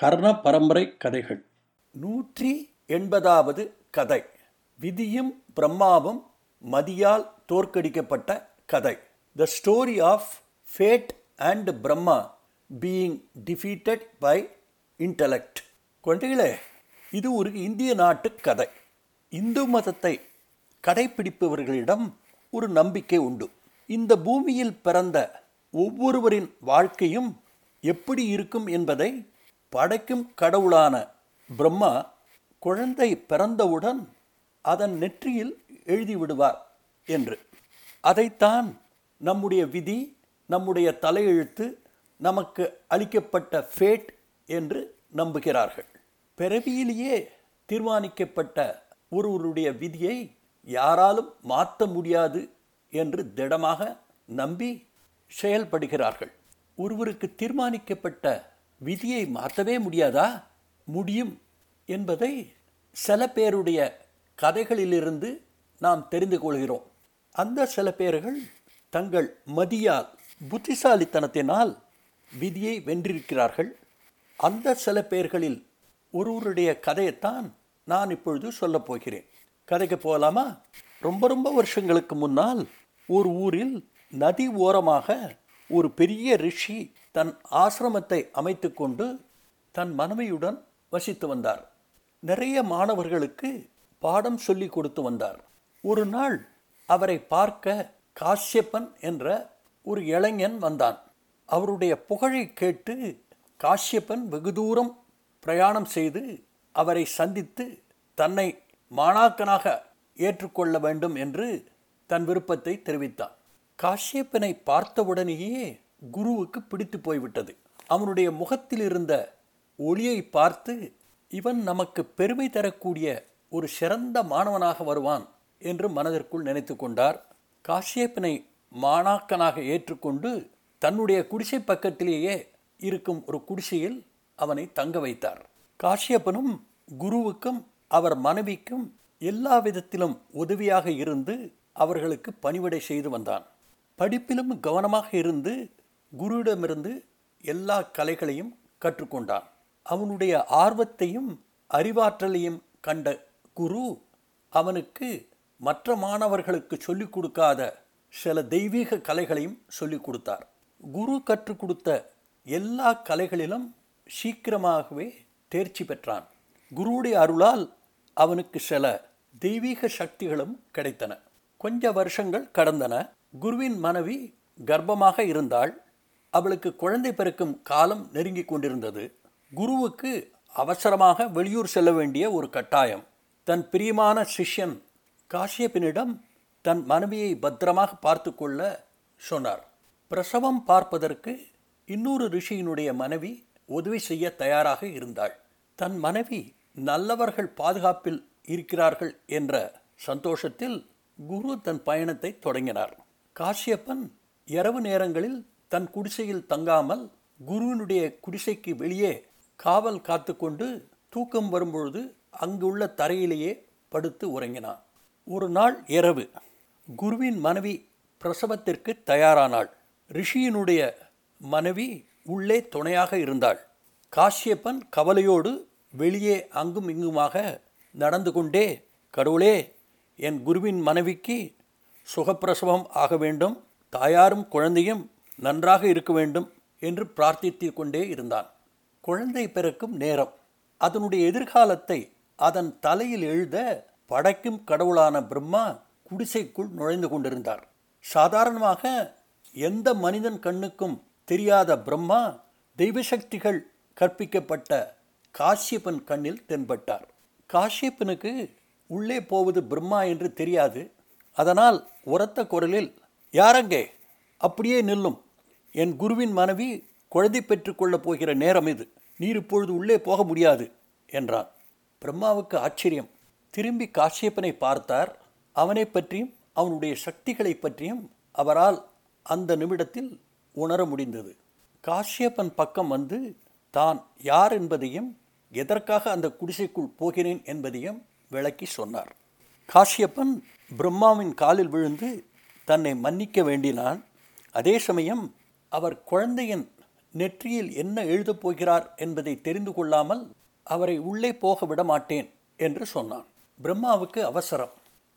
கர்ண பரம்பரை கதைகள் நூற்றி எண்பதாவது கதை. விதியும் பிரம்மாவும் மதியால் தோற்கடிக்கப்பட்ட கதை. The story of fate and Brahma being defeated by intellect குழந்தைகளே இது ஒரு இந்திய நாட்டு கதை. இந்து மதத்தை கடைப்பிடிப்பவர்களிடம் ஒரு நம்பிக்கை உண்டு. இந்த பூமியில் பிறந்த ஒவ்வொருவரின் வாழ்க்கையும் எப்படி இருக்கும் என்பதை படைக்கும் கடவுளான பிரம்மா குழந்தை பிறந்தவுடன் அதன் நெற்றியில் எழுதிவிடுவார் என்று. அதைத்தான் நம்முடைய விதி நம்முடைய தலையெழுத்து நமக்கு அளிக்கப்பட்ட ஃபேட் என்று நம்புகிறார்கள். பிறவியிலேயே தீர்மானிக்கப்பட்ட ஒருவருடைய விதியை யாராலும் மாற்ற முடியாது என்று திடமாக நம்பி செயல்படுகிறார்கள். ஒருவருக்கு தீர்மானிக்கப்பட்ட விதியை மாற்றவே முடியாதா? முடியும் என்பதை சில பேருடைய கதைகளிலிருந்து நாம் தெரிந்து கொள்கிறோம். அந்த சில பேர்கள் தங்கள் மதியால் புத்திசாலித்தனத்தினால் விதியை வென்றிருக்கிறார்கள். அந்த சில பேர்களில் ஒருவருடைய கதையைத்தான் நான் இப்பொழுது சொல்லப் போகிறேன். கதைக்கு போகலாமா? ரொம்ப ரொம்ப வருஷங்களுக்கு முன்னால் ஒரு ஊரில் நதி ஓரமாக ஒரு பெரிய ரிஷி தன் ஆசிரமத்தை அமைத்துக்கொண்டு தன் மனைவியுடன் வசித்து வந்தார். நிறைய மாணவர்களுக்கு பாடம் சொல்லி கொடுத்து வந்தார். ஒரு நாள் அவரை பார்க்க காஷ்யப்பன் என்ற ஒரு இளைஞன் வந்தான். அவருடைய புகழை கேட்டு காஷ்யப்பன் வெகு தூரம் பிரயாணம் செய்து அவரை சந்தித்து தன்னை மாணாக்கனாக ஏற்றுக்கொள்ள வேண்டும் என்று தன் விருப்பத்தை தெரிவித்தான். காஷ்யப்பனை பார்த்தவுடனேயே குருவுக்கு பிடித்து போய்விட்டது. அவனுடைய முகத்தில் இருந்த ஒளியை பார்த்து இவன் நமக்கு பெருமை தரக்கூடிய ஒரு சிறந்த மாணவனாக வருவான் என்று மனதிற்குள் நினைத்து கொண்டார். காஷ்யப்பனை மாணாக்கனாக ஏற்றுக்கொண்டு தன்னுடைய குடிசை பக்கத்திலேயே இருக்கும் ஒரு குடிசையில் அவனை தங்க வைத்தார். காஷ்யப்பனும் குருவுக்கும் அவர் மனைவிக்கும் எல்லா விதத்திலும் உதவியாக இருந்து அவர்களுக்கு பணிவிடை செய்து வந்தான். படிப்பிலும் கவனமாக இருந்து குருவிடமிருந்து எல்லா கலைகளையும் கற்றுக்கொண்டான். அவனுடைய ஆர்வத்தையும் அறிவாற்றலையும் கண்ட குரு அவனுக்கு மற்ற மாணவர்களுக்கு சொல்லிக் கொடுக்காத சில தெய்வீக கலைகளையும் சொல்லிக் கொடுத்தார். குரு கற்றுக் கொடுத்த எல்லா கலைகளிலும் சீக்கிரமாகவே தேர்ச்சி பெற்றான். குருவுடைய அருளால் அவனுக்கு சில தெய்வீக சக்திகளும் கிடைத்தன. கொஞ்ச வருஷங்கள் கடந்தன. குருவின் மனைவி கர்ப்பமாக இருந்தால் அவளுக்கு குழந்தை பிறக்கும் காலம் நெருங்கி கொண்டிருந்தது. குருவுக்கு அவசரமாக வெளியூர் செல்ல வேண்டிய ஒரு கட்டாயம். தன் பிரியமான சிஷ்யன் காஷ்யப்பினிடம் தன் மனைவியை பத்திரமாக பார்த்து கொள்ள சொன்னார். பிரசவம் பார்ப்பதற்கு இன்னொரு ரிஷியினுடைய மனைவி உதவி செய்ய தயாராக இருந்தாள். தன் மனைவி நல்லவர்கள் பாதுகாப்பில் இருக்கிறார்கள் என்ற சந்தோஷத்தில் குரு தன் பயணத்தை தொடங்கினார். காஷ்யப்பன் இரவு நேரங்களில் தன் குடிசையில் தங்காமல் குருவினுடைய குடிசைக்கு வெளியே காவல் காத்து கொண்டு தூக்கம் வரும்பொழுது அங்குள்ள தரையிலேயே படுத்து உறங்கினான். ஒரு நாள் இரவு குருவின் மனைவி பிரசவத்திற்கு தயாரானாள். ரிஷியினுடைய மனைவி உள்ளே துணையாக இருந்தாள். காஷ்யப்பன் கவலையோடு வெளியே அங்கும் இங்குமாக நடந்து கொண்டே கடவுளே என் குருவின் மனைவிக்கு சுகப்பிரசவம் ஆக வேண்டும். தாயாரும் குழந்தையும் நன்றாக இருக்க வேண்டும் என்று பிரார்த்தித்து கொண்டே இருந்தான். குழந்தை பிறக்கும் நேரம். அதனுடைய எதிர்காலத்தை அதன் தலையில் எழுத படைக்கும் கடவுளான பிரம்மா குடிசைக்குள் நுழைந்து கொண்டிருந்தார். சாதாரணமாக எந்த மனிதன் கண்ணுக்கும் தெரியாத பிரம்மா தெய்வசக்திகள் கற்பிக்கப்பட்ட காஷ்யப்பன் கண்ணில் தென்பட்டார். காஷ்யப்பனுக்கு உள்ளே போவது பிரம்மா என்று தெரியாது. அதனால் உரத்த குரலில் யாரங்கே அப்படியே நில்லும். என் குருவின் மனைவி குழந்தை பெற்றுக்கொள்ளப் போகிற நேரம் இது. நீர் இப்பொழுது உள்ளே போக முடியாது என்றான். பிரம்மாவுக்கு ஆச்சரியம். திரும்பி காஷ்யப்பனை பார்த்தார். அவனை பற்றியும் அவனுடைய சக்திகளை பற்றியும் அவரால் அந்த நிமிடத்தில் உணர முடிந்தது. காஷ்யப்பன் பக்கம் வந்து தான் யார் என்பதையும் எதற்காக அந்த குடிசைக்குள் போகிறேன் என்பதையும் விளக்கி சொன்னார். காஷ்யப்பன் பிரம்மாவின் காலில் விழுந்து தன்னை மன்னிக்க வேண்டினான். அதே சமயம் அவர் குழந்தையின் நெற்றியில் என்ன எழுதப் போகிறார் என்பதை தெரிந்து கொள்ளாமல் அவரை உள்ளே போக விட மாட்டேன் என்று சொன்னான். பிரம்மாவுக்கு அவசரம்.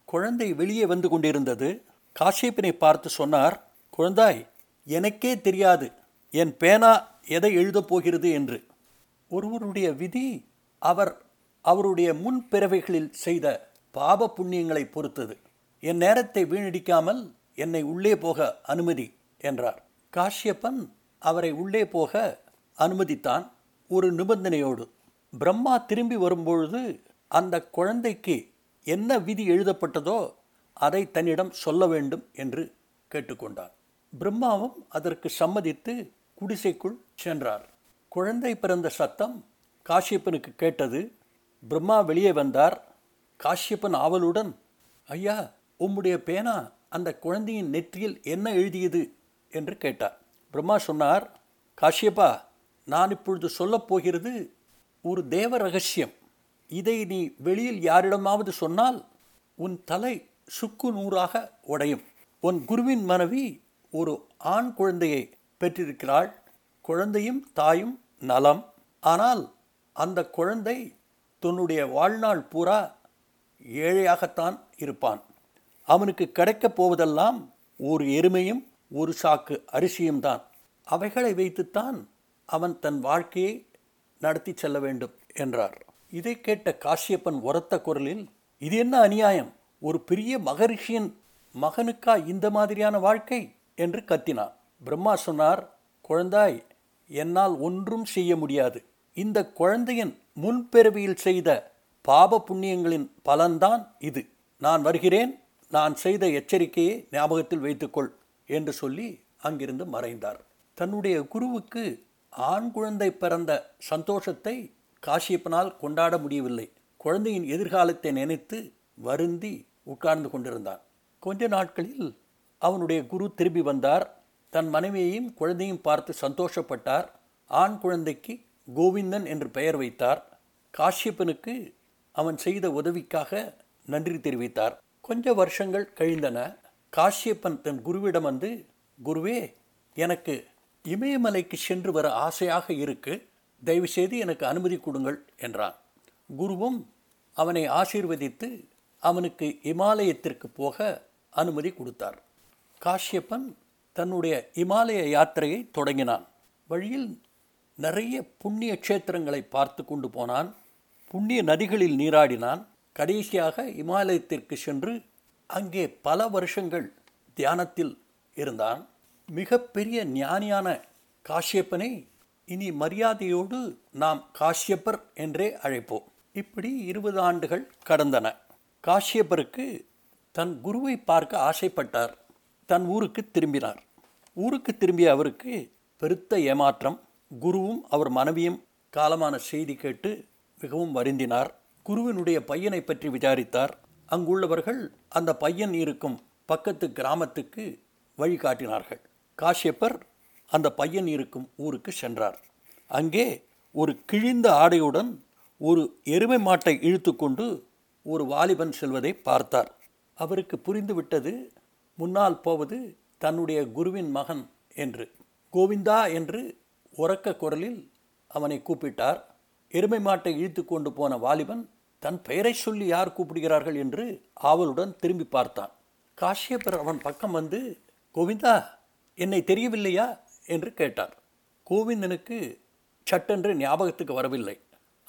குழந்தை வெளியே வந்து கொண்டிருந்தது. காசியப்பனை பார்த்து சொன்னார் குழந்தாய் எனக்கே தெரியாது. என் பேனா எதை எழுதப் போகிறது என்று. ஒருவருடைய விதி அவர் அவருடைய முன் பிறவைகளில் செய்த பாப புண்ணியங்களை பொறுத்தது. என் நேரத்தை வீணடிக்காமல் என்னை உள்ளே போக அனுமதி என்றார். காஷ்யப்பன் அவரை உள்ளே போக அனுமதித்தான் ஒரு நிபந்தனையோடு. பிரம்மா திரும்பி வரும்பொழுது அந்த குழந்தைக்கு என்ன விதி எழுதப்பட்டதோ அதை தன்னிடம் சொல்ல வேண்டும் என்று கேட்டுக்கொண்டான். பிரம்மாவும் அதற்கு சம்மதித்து குடிசைக்குள் சென்றார். குழந்தை பிறந்த சத்தம் காஷ்யப்பனுக்கு கேட்டது பிரம்மா வெளியே வந்தார் காஷ்யப்பன் ஆவலுடன் ஐயா உம்முடைய பேனா அந்த குழந்தையின் நெற்றியில் என்ன எழுதியது? என்று கேட்டார். பிரம்மா சொன்னார் காஷ்யப்பா நான் இப்பொழுது சொல்லப்போகிறது ஒரு தேவ ரகசியம். இதை நீ வெளியில் யாரிடமாவது சொன்னால் உன் தலை சுக்கு நூறாக உடையும். உன் குருவின் மனைவி ஒரு ஆண் குழந்தையை பெற்றிருக்கிறாள். குழந்தையும் தாயும் நலம். ஆனால் அந்த குழந்தை தன்னுடைய வாழ்நாள் பூரா ஏழையாகத்தான் இருப்பான். அவனுக்கு கிடைக்கப் போவதெல்லாம் ஒரு எருமையும் ஒரு சாக்கு அரிசியும் தான். அவைகளை வைத்துத்தான் அவன் தன் வாழ்க்கையை நடத்தி செல்ல வேண்டும் என்றார். இதை கேட்ட காசியப்பன் உரத்த குரலில் இது என்ன அநியாயம்? ஒரு பெரிய மகரிஷியின் மகனுக்கா இந்த மாதிரியான வாழ்க்கை? என்று கத்தினான். பிரம்மா சொன்னார் குழந்தாய் என்னால் ஒன்றும் செய்ய முடியாது. இந்த குழந்தையின் முன்பிறவியில் செய்த பாப புண்ணியங்களின் பலன்தான் இது. நான் வருகிறேன் நான் செய்த எச்சரிக்கையை ஞாபகத்தில் வைத்துக்கொள் என்று சொல்லி அங்கிருந்து மறைந்தார். தன்னுடைய குருவுக்கு ஆண் குழந்தை பிறந்த சந்தோஷத்தை காசியப்பனால் கொண்டாட முடியவில்லை. குழந்தையின் எதிர்காலத்தை நினைத்து வருந்தி உட்கார்ந்து கொண்டிருந்தான். கொஞ்ச நாட்களில் அவனுடைய குரு திரும்பி வந்தார். தன் மனைவியையும் குழந்தையும் பார்த்து சந்தோஷப்பட்டார். ஆண் குழந்தைக்கு கோவிந்தன் என்று பெயர் வைத்தார். காஷ்யப்பனுக்கு அவன் செய்த உதவிக்காக நன்றி தெரிவித்தார். கொஞ்ச வருஷங்கள் கழிந்தன காஷ்யப்பன் தன் குருவிடம் வந்து குருவே எனக்கு இமயமலைக்கு சென்று வர ஆசையாக இருக்கு. தயவுசெய்து எனக்கு அனுமதி கொடுங்கள் என்றான். குருவும் அவனை ஆசீர்வதித்து அவனுக்கு இமாலயத்திற்கு போக அனுமதி கொடுத்தார். காஷ்யப்பன் தன்னுடைய இமாலய யாத்திரையை தொடங்கினான். வழியில் நிறைய புண்ணிய க்ஷேத்திரங்களை பார்த்து கொண்டு போனான். புண்ணிய நதிகளில் நீராடினான் கடைசியாக இமாலயத்திற்கு சென்று அங்கே பல வருஷங்கள் தியானத்தில் இருந்தான். மிகப்பெரிய ஞானியான காஷ்யப்பனை இனி மரியாதையோடு நாம் காஷ்யப்பர் என்றே அழைப்போம். இப்படி இருபது ஆண்டுகள் கடந்தன. காஷ்யப்பருக்கு தன் குருவை பார்க்க ஆசைப்பட்டார். தன் ஊருக்கு திரும்பினார். ஊருக்கு திரும்பிய அவருக்கு பெருத்த ஏமாற்றம் குருவும் அவர் மனைவியும் காலமான செய்தி கேட்டு மிகவும் வருந்தினார். குருவினுடைய பையனை பற்றி விசாரித்தார். அங்குள்ளவர்கள் அந்த பையன் இருக்கும் பக்கத்து கிராமத்துக்கு வழிகாட்டினார்கள் காஷ்யப்பர் அந்த பையன் இருக்கும் ஊருக்கு சென்றார். அங்கே ஒரு கிழிந்த ஆடையுடன் ஒரு எருமை மாட்டை இழுத்துக்கொண்டு ஒரு வாலிபன் செல்வதை பார்த்தார். அவருக்கு புரிந்துவிட்டது முன்னால் போவது தன்னுடைய குருவின் மகன் என்று. கோவிந்தா என்று உறக்க குரலில் அவனை கூப்பிட்டார். எருமை மாட்டை இழுத்து கொண்டு போன வாலிபன் தன் பெயரை சொல்லி யார் கூப்பிடுகிறார்கள் என்று ஆவலுடன் திரும்பி பார்த்தான். காஷ்யப்பர் அவன் பக்கம் வந்து கோவிந்தா என்னை தெரியவில்லையா? என்று கேட்டார். கோவிந்தனுக்கு சட்டென்று ஞாபகத்துக்கு வரவில்லை.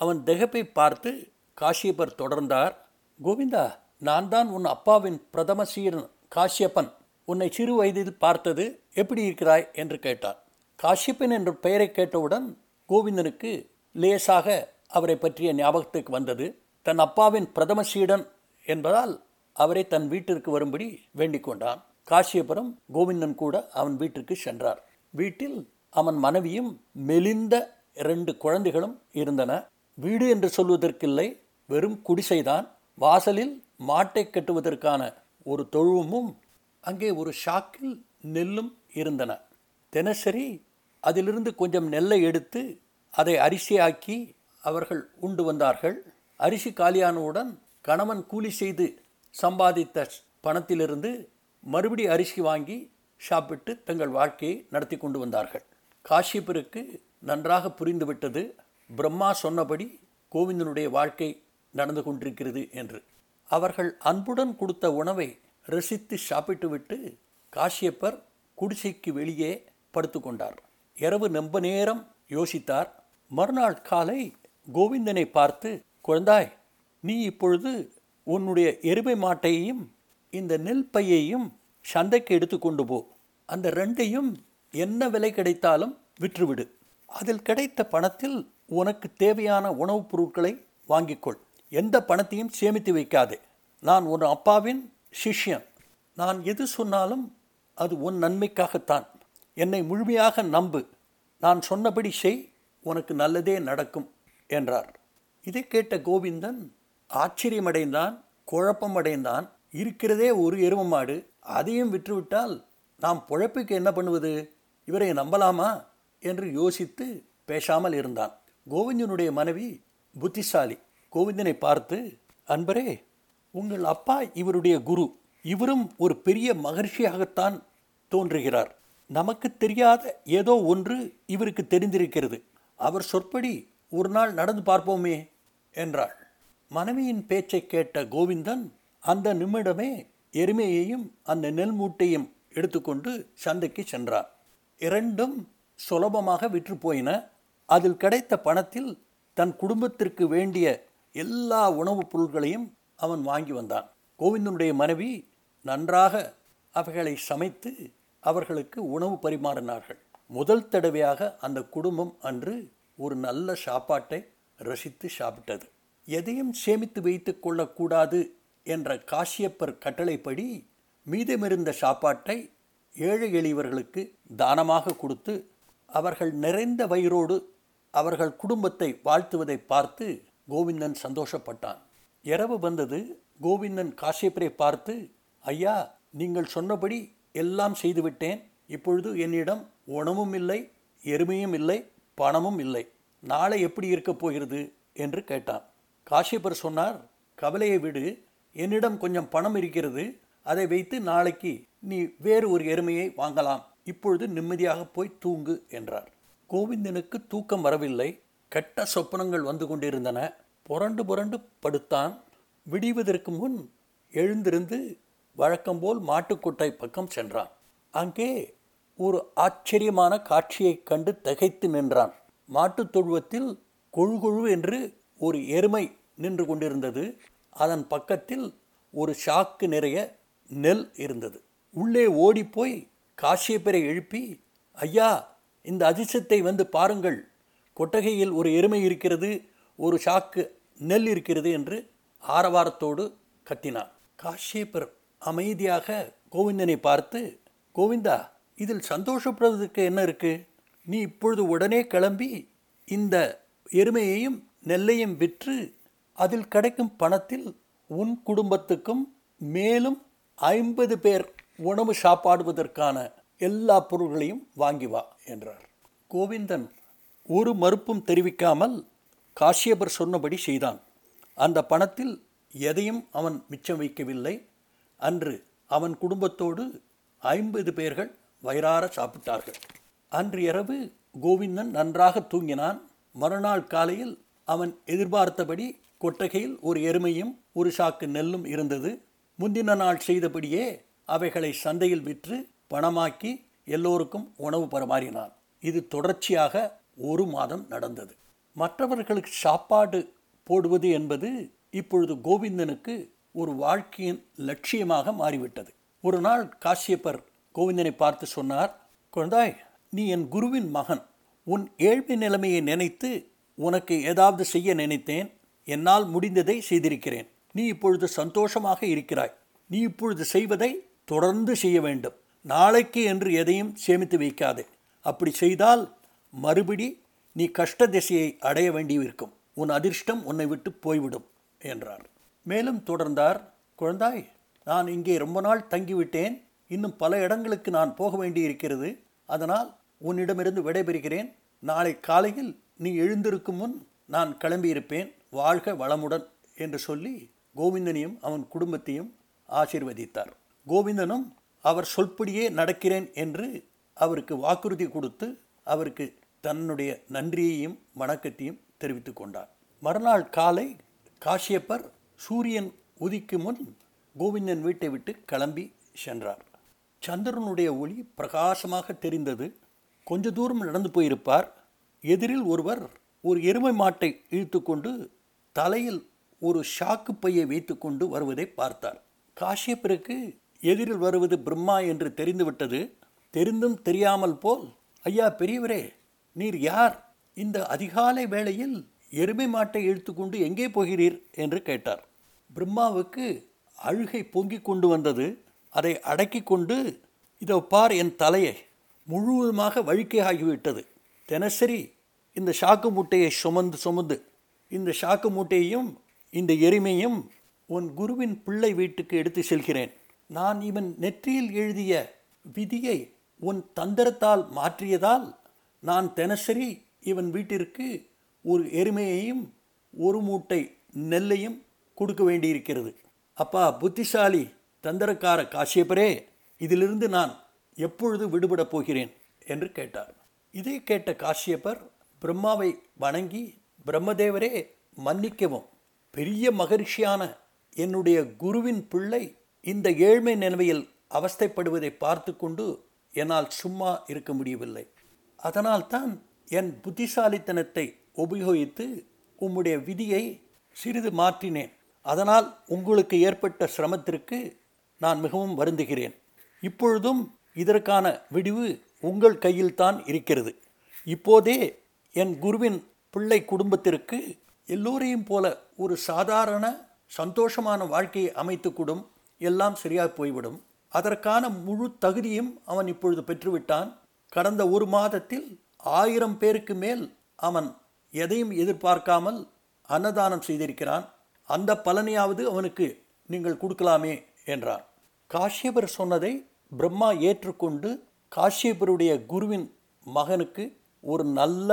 அவன் திகப்பை பார்த்து காஷ்யப்பர் தொடர்ந்தார் கோவிந்தா நான் தான் உன் அப்பாவின் பிரதம சீரன் காஷ்யப்பன். உன்னை சிறு வயதில் பார்த்தது எப்படி இருக்கிறாய்? என்று கேட்டார். காஷ்யப்பன் என்ற பெயரை கேட்டவுடன் கோவிந்தனுக்கு லேசாக அவரை பற்றிய ஞாபகத்துக்கு வந்தது. தன் அப்பாவின் பிரதம சீடன் என்பதால் அவரை தன் வீட்டிற்கு வரும்படி வேண்டிக் கொண்டான். காசியபுரம் கோவிந்தன் கூட அவன் வீட்டிற்கு சென்றார். வீட்டில் அவன் மனைவியும் மெலிந்த இரண்டு குழந்தைகளும் இருந்தன. வீடு என்று சொல்வதற்கில்லை வெறும் குடிசைதான். வாசலில் மாட்டை கட்டுவதற்கான ஒரு தொழுவமும் அங்கே ஒரு ஷாக்கில் நெல்லும் இருந்தன. தினசரி அதிலிருந்து கொஞ்சம் நெல்லை எடுத்து அதை அரிசியாக்கி அவர்கள் உண்டு வந்தார்கள். அரிசி காலியானவுடன் கணவன் கூலி செய்து சம்பாதித்த பணத்திலிருந்து மறுபடி அரிசி வாங்கி சாப்பிட்டு தங்கள் வாழ்க்கையை நடத்தி கொண்டு வந்தார்கள். காஷ்யப்பருக்கு நன்றாக புரிந்துவிட்டது. பிரம்மா சொன்னபடி கோவிந்தனுடைய வாழ்க்கை நடந்து கொண்டிருக்கிறது என்று. அவர்கள் அன்புடன் கொடுத்த உணவை ரசித்து சாப்பிட்டுவிட்டு காஷ்யப்பர் குடிசைக்கு வெளியே படுத்துக்கொண்டார். இரவு நம்ப நேரம் யோசித்தார். மறுநாள் காலை கோவிந்தனை பார்த்து குழந்தாய் நீ இப்பொழுது உன்னுடைய எருமை மாட்டையையும் இந்த நெல் பையையும் சந்தைக்கு எடுத்து கொண்டு போ. அந்த ரெண்டையும் என்ன விலை கிடைத்தாலும் விற்றுவிடு. அதில் கிடைத்த பணத்தில் உனக்கு தேவையான உணவுப் பொருட்களை வாங்கிக்கொள் எந்த பணத்தையும் சேமித்து வைக்காதே. நான் உன் அப்பாவின் சிஷ்யன். நான் எது சொன்னாலும் அது உன் நன்மைக்காகத்தான். என்னை முழுமையாக நம்பு. நான் சொன்னபடி செய். உனக்கு நல்லதே நடக்கும் என்றார். இதை கேட்ட கோவிந்தன் ஆச்சரியமடைந்தான் குழப்பமடைந்தான். இருக்கிறதே ஒரு எரும மாடு அதையும் விற்றுவிட்டால் நாம் பொழப்புக்கு என்ன பண்ணுவது? இவரை நம்பலாமா? என்று யோசித்து பேசாமல் இருந்தான். கோவிந்தனுடைய மனைவி புத்திசாலி. கோவிந்தனை பார்த்து அன்பரே உங்கள் அப்பா இவருடைய குரு. இவரும் ஒரு பெரிய மகர்ஷியாகத்தான் தோன்றுகிறார். நமக்கு தெரியாத ஏதோ ஒன்று இவருக்கு தெரிந்திருக்கிறது. அவர் சொற்படி ஒரு நாள் நடந்து பார்ப்போமே என்றாள். மனைவியின் பேச்சை கேட்ட கோவிந்தன் அந்த நிமிடமே எருமையையும் அந்த நெல் மூட்டையும் எடுத்துக்கொண்டு சந்தைக்கு சென்றார் இரண்டும் சுலபமாக விற்று போயின. அதில் கிடைத்த பணத்தில் தன் குடும்பத்திற்கு வேண்டிய எல்லா உணவுப் பொருட்களையும் அவன் வாங்கி வந்தான். கோவிந்தனுடைய மனைவி நன்றாக அவைகளை சமைத்து அவர்களுக்கு உணவு பரிமாறினார்கள். முதல் தடவையாக அந்த குடும்பம் அன்று ஒரு நல்ல சாப்பாட்டை ரசித்து சாப்பிட்டது. எதையும் சேமித்து வைத்து கொள்ளக்கூடாது என்ற காசியப்பர் கட்டளைப்படி மீதமிருந்த சாப்பாட்டை ஏழை எளியவர்களுக்கு தானமாக கொடுத்து அவர்கள் நிறைந்த வயிறோடு அவர்கள் குடும்பத்தை வாழ்த்துவதை பார்த்து கோவிந்தன் சந்தோஷப்பட்டான். இரவு வந்தது கோவிந்தன் காசியப்பரை பார்த்து ஐயா நீங்கள் சொன்னபடி எல்லாம் செய்துவிட்டேன். இப்பொழுது என்னிடம் உணவும் இல்லை எருமையும் இல்லை பணமும் இல்லை. நாளை எப்படி இருக்கப் போகிறது? என்று கேட்டான். காஷிபர் சொன்னார் கவலையை விடு. என்னிடம் கொஞ்சம் பணம் இருக்கிறது. அதை வைத்து நாளைக்கு நீ வேறு ஒரு எருமையை வாங்கலாம். இப்பொழுது நிம்மதியாக போய் தூங்கு என்றார். கோவிந்தனுக்கு தூக்கம் வரவில்லை. கெட்ட சொப்பனங்கள் வந்து கொண்டிருந்தன. புரண்டு புரண்டு படுத்தான். விடிவதற்கு முன் எழுந்திருந்து வழக்கம்போல் மாட்டுக்கொட்டை பக்கம் சென்றான். அங்கே ஒரு ஆச்சரியமான காட்சியைக் கண்டு தகைத்து நின்றான். மாட்டுத் தொழுவத்தில் கொழு கொழு என்று ஒரு எருமை நின்று கொண்டிருந்தது. அதன் பக்கத்தில் ஒரு சாக்கு நிறைய நெல் இருந்தது. உள்ளே ஓடிப்போய் காசியப்பரை எழுப்பி ஐயா இந்த அதிசயத்தை வந்து பாருங்கள். கொட்டகையில் ஒரு எருமை இருக்கிறது ஒரு சாக்கு நெல் இருக்கிறது என்று ஆரவாரத்தோடு கத்தினான். காஷ்யப்பர் அமைதியாக கோவிந்தனை பார்த்து கோவிந்தா இதில் சந்தோஷப்படுவதற்கு என்ன இருக்குது நீ இப்பொழுது உடனே கிளம்பி இந்த எருமையையும் நெல்லையும் விற்று அதில் கிடைக்கும் பணத்தில் உன் குடும்பத்துக்கும் மேலும் ஐம்பது பேர் உணவு சாப்பாடுவதற்கான எல்லா பொருள்களையும் வாங்கி வா என்றார். கோவிந்தன் ஒரு மறுப்பும் தெரிவிக்காமல் காசியபர் சொன்னபடி செய்தான். அந்த பணத்தில் எதையும் அவன் மிச்சம் வைக்கவில்லை. அன்று அவன் குடும்பத்தோடு ஐம்பது பேர்கள் வயிறார சாப்பிட்டார்கள். அன்று இரவு கோவிந்தன் நன்றாக தூங்கினான். மறுநாள் காலையில் அவன் எதிர்பார்த்தபடி கொட்டகையில் ஒரு எருமையும் ஒரு சாக்கு நெல்லும் இருந்தது. முந்தின நாள் செய்தபடியே அவைகளை சந்தையில் விற்று பணமாக்கி எல்லோருக்கும் உணவு பரிமாறினான். இது தொடர்ச்சியாக ஒரு மாதம் நடந்தது. மற்றவர்களுக்கு சாப்பாடு போடுவது என்பது இப்பொழுது கோவிந்தனுக்கு ஒரு வாழ்க்கையின் லட்சியமாக மாறிவிட்டது. ஒரு நாள் காசியப்பர் கோவிந்தனை பார்த்து சொன்னார் குழந்தாய் நீ என் குருவின் மகன். உன் ஏழ்மை நிலைமையை நினைத்து உனக்கு ஏதாவது செய்ய நினைத்தேன். என்னால் முடிந்ததை செய்திருக்கிறேன். நீ இப்பொழுது சந்தோஷமாக இருக்கிறாய். நீ இப்பொழுது செய்வதை தொடர்ந்து செய்ய வேண்டும். நாளைக்கு என்று எதையும் சேமித்து வைக்காதே. அப்படி செய்தால் மறுபடி நீ கஷ்ட திசையை அடைய வேண்டியிருக்கும். உன் அதிர்ஷ்டம் உன்னை விட்டு போய்விடும் என்றார். மேலும் தொடர்ந்தார் குழந்தாய் நான் இங்கே ரொம்ப நாள் தங்கிவிட்டேன். இன்னும் பல இடங்களுக்கு நான் போக வேண்டியிருக்கிறது. அதனால் உன்னிடமிருந்து விடைபெறுகிறேன். நாளை காலையில் நீ எழுந்திருக்கும் முன் நான் கிளம்பியிருப்பேன். வாழ்க வளமுடன் என்று சொல்லி கோவிந்தனையும் அவன் குடும்பத்தையும் ஆசீர்வதித்தார். கோவிந்தனும் அவர் சொல்படியே நடக்கிறேன் என்று அவருக்கு வாக்குறுதி கொடுத்து அவருக்கு தன்னுடைய நன்றியையும் வணக்கத்தையும் தெரிவித்து கொண்டார். மறுநாள் காலை காஷ்யப்பர் சூரியன் உதிக்கு முன் கோவிந்தன் வீட்டை விட்டு கிளம்பி சென்றார். சந்திரனுடைய ஒளி பிரகாசமாக தெரிந்தது. கொஞ்ச தூரம் நடந்து போயிருப்பார். எதிரில் ஒருவர் ஒரு எருமை மாட்டை இழுத்துக்கொண்டு தலையில் ஒரு ஷாக்கு பையை வைத்துக்கொண்டு வருவதை பார்த்தார். காஷ்யப்பருக்கு எதிரில் வருவது பிரம்மா என்று தெரிந்துவிட்டது. தெரிந்தும் தெரியாமல் போல் ஐயா பெரியவரே நீர் யார்? இந்த அதிகாலை வேளையில் எருமை மாட்டை இழுத்துக்கொண்டு எங்கே போகிறீர்? என்று கேட்டார். பிரம்மாவுக்கு அழுகை பொங்கிக் கொண்டு வந்தது. அதை அடக்கி கொண்டு இதோ பார் என் தலையை முழுவதுமாக வழுக்கே ஆகிவிட்டது தினசரி இந்த சாக்கு மூட்டையை சுமந்து சுமந்து இந்த சாக்கு மூட்டையையும் இந்த எருமையும் உன் குருவின் பிள்ளை வீட்டுக்கு எடுத்து செல்கிறேன். நான் இவன் நெற்றியில் எழுதிய விதியை உன் தந்திரத்தால் மாற்றியதால் நான் தினசரி இவன் வீட்டிற்கு ஒரு எருமையையும் ஒரு மூட்டை நெல்லையும் கொடுக்க வேண்டியிருக்கிறது. அப்பா புத்திசாலி தந்திரக்கார காசியப்பரே இதிலிருந்து நான் எப்பொழுது விடுபடப் போகிறேன்? என்று கேட்டார். இதை கேட்ட காசியப்பர் பிரம்மாவை வணங்கி பிரம்மதேவரே மன்னிக்கவும். பெரிய மகரிஷியான என்னுடைய குருவின் பிள்ளை இந்த ஏழ்மை நிலைமையில் அவஸ்தைப்படுவதை பார்த்து கொண்டு என்னால் சும்மா இருக்க முடியவில்லை. அதனால்தான் என் புத்திசாலித்தனத்தை உபயோகித்து உம்முடைய விதியை சிறிது மாற்றினேன். அதனால் உங்களுக்கு ஏற்பட்ட சிரமத்திற்கு நான் மிகவும் வருந்துகிறேன். இப்பொழுதும் இதற்கான விடிவு உங்கள் கையில்தான் இருக்கிறது. இப்போதே என் குருவின் பிள்ளை குடும்பத்திற்கு எல்லோரையும் போல ஒரு சாதாரண சந்தோஷமான வாழ்க்கையை அமைத்து எல்லாம் சரியாக போய்விடும். அதற்கான முழு தகுதியும் அவன் இப்பொழுது பெற்றுவிட்டான். கடந்த ஒரு மாதத்தில் ஆயிரம் பேருக்கு மேல் அவன் எதையும் எதிர்பார்க்காமல் அன்னதானம் செய்திருக்கிறான். அந்த பலனையாவது அவனுக்கு நீங்கள் கொடுக்கலாமே. என்றான் காஷ்யபர் சொன்னதை பிரம்மா ஏற்றுக்கொண்டு காஷ்யபருடைய குருவின் மகனுக்கு ஒரு நல்ல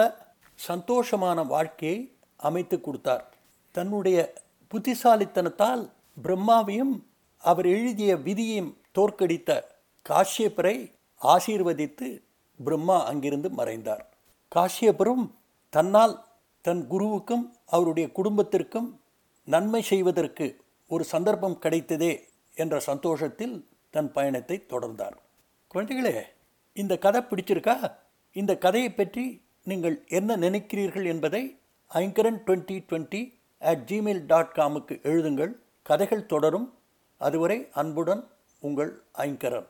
சந்தோஷமான வாழ்க்கையை அமைத்து கொடுத்தார். தன்னுடைய புத்திசாலித்தனத்தால் பிரம்மாவையும் அவர் எழுதிய விதியையும் தோற்கடித்த காஷ்யபரை ஆசீர்வதித்து பிரம்மா அங்கிருந்து மறைந்தார். காஷ்யபரும் தன்னால் தன் குருவுக்கும் அவருடைய குடும்பத்திற்கும் நன்மை செய்வதற்கு ஒரு சந்தர்ப்பம் கிடைத்ததே என்ற சந்தோஷத்தில் தன் பயணத்தை தொடர்ந்தார். குழந்தைகளே இந்த கதை பிடிச்சிருக்கா? இந்த கதையை பற்றி நீங்கள் என்ன நினைக்கிறீர்கள் என்பதை Aingaran twenty twenty at Gmail dot காமுக்கு எழுதுங்கள். கதைகள் தொடரும். அதுவரை அன்புடன் உங்கள் ஐங்கரன்.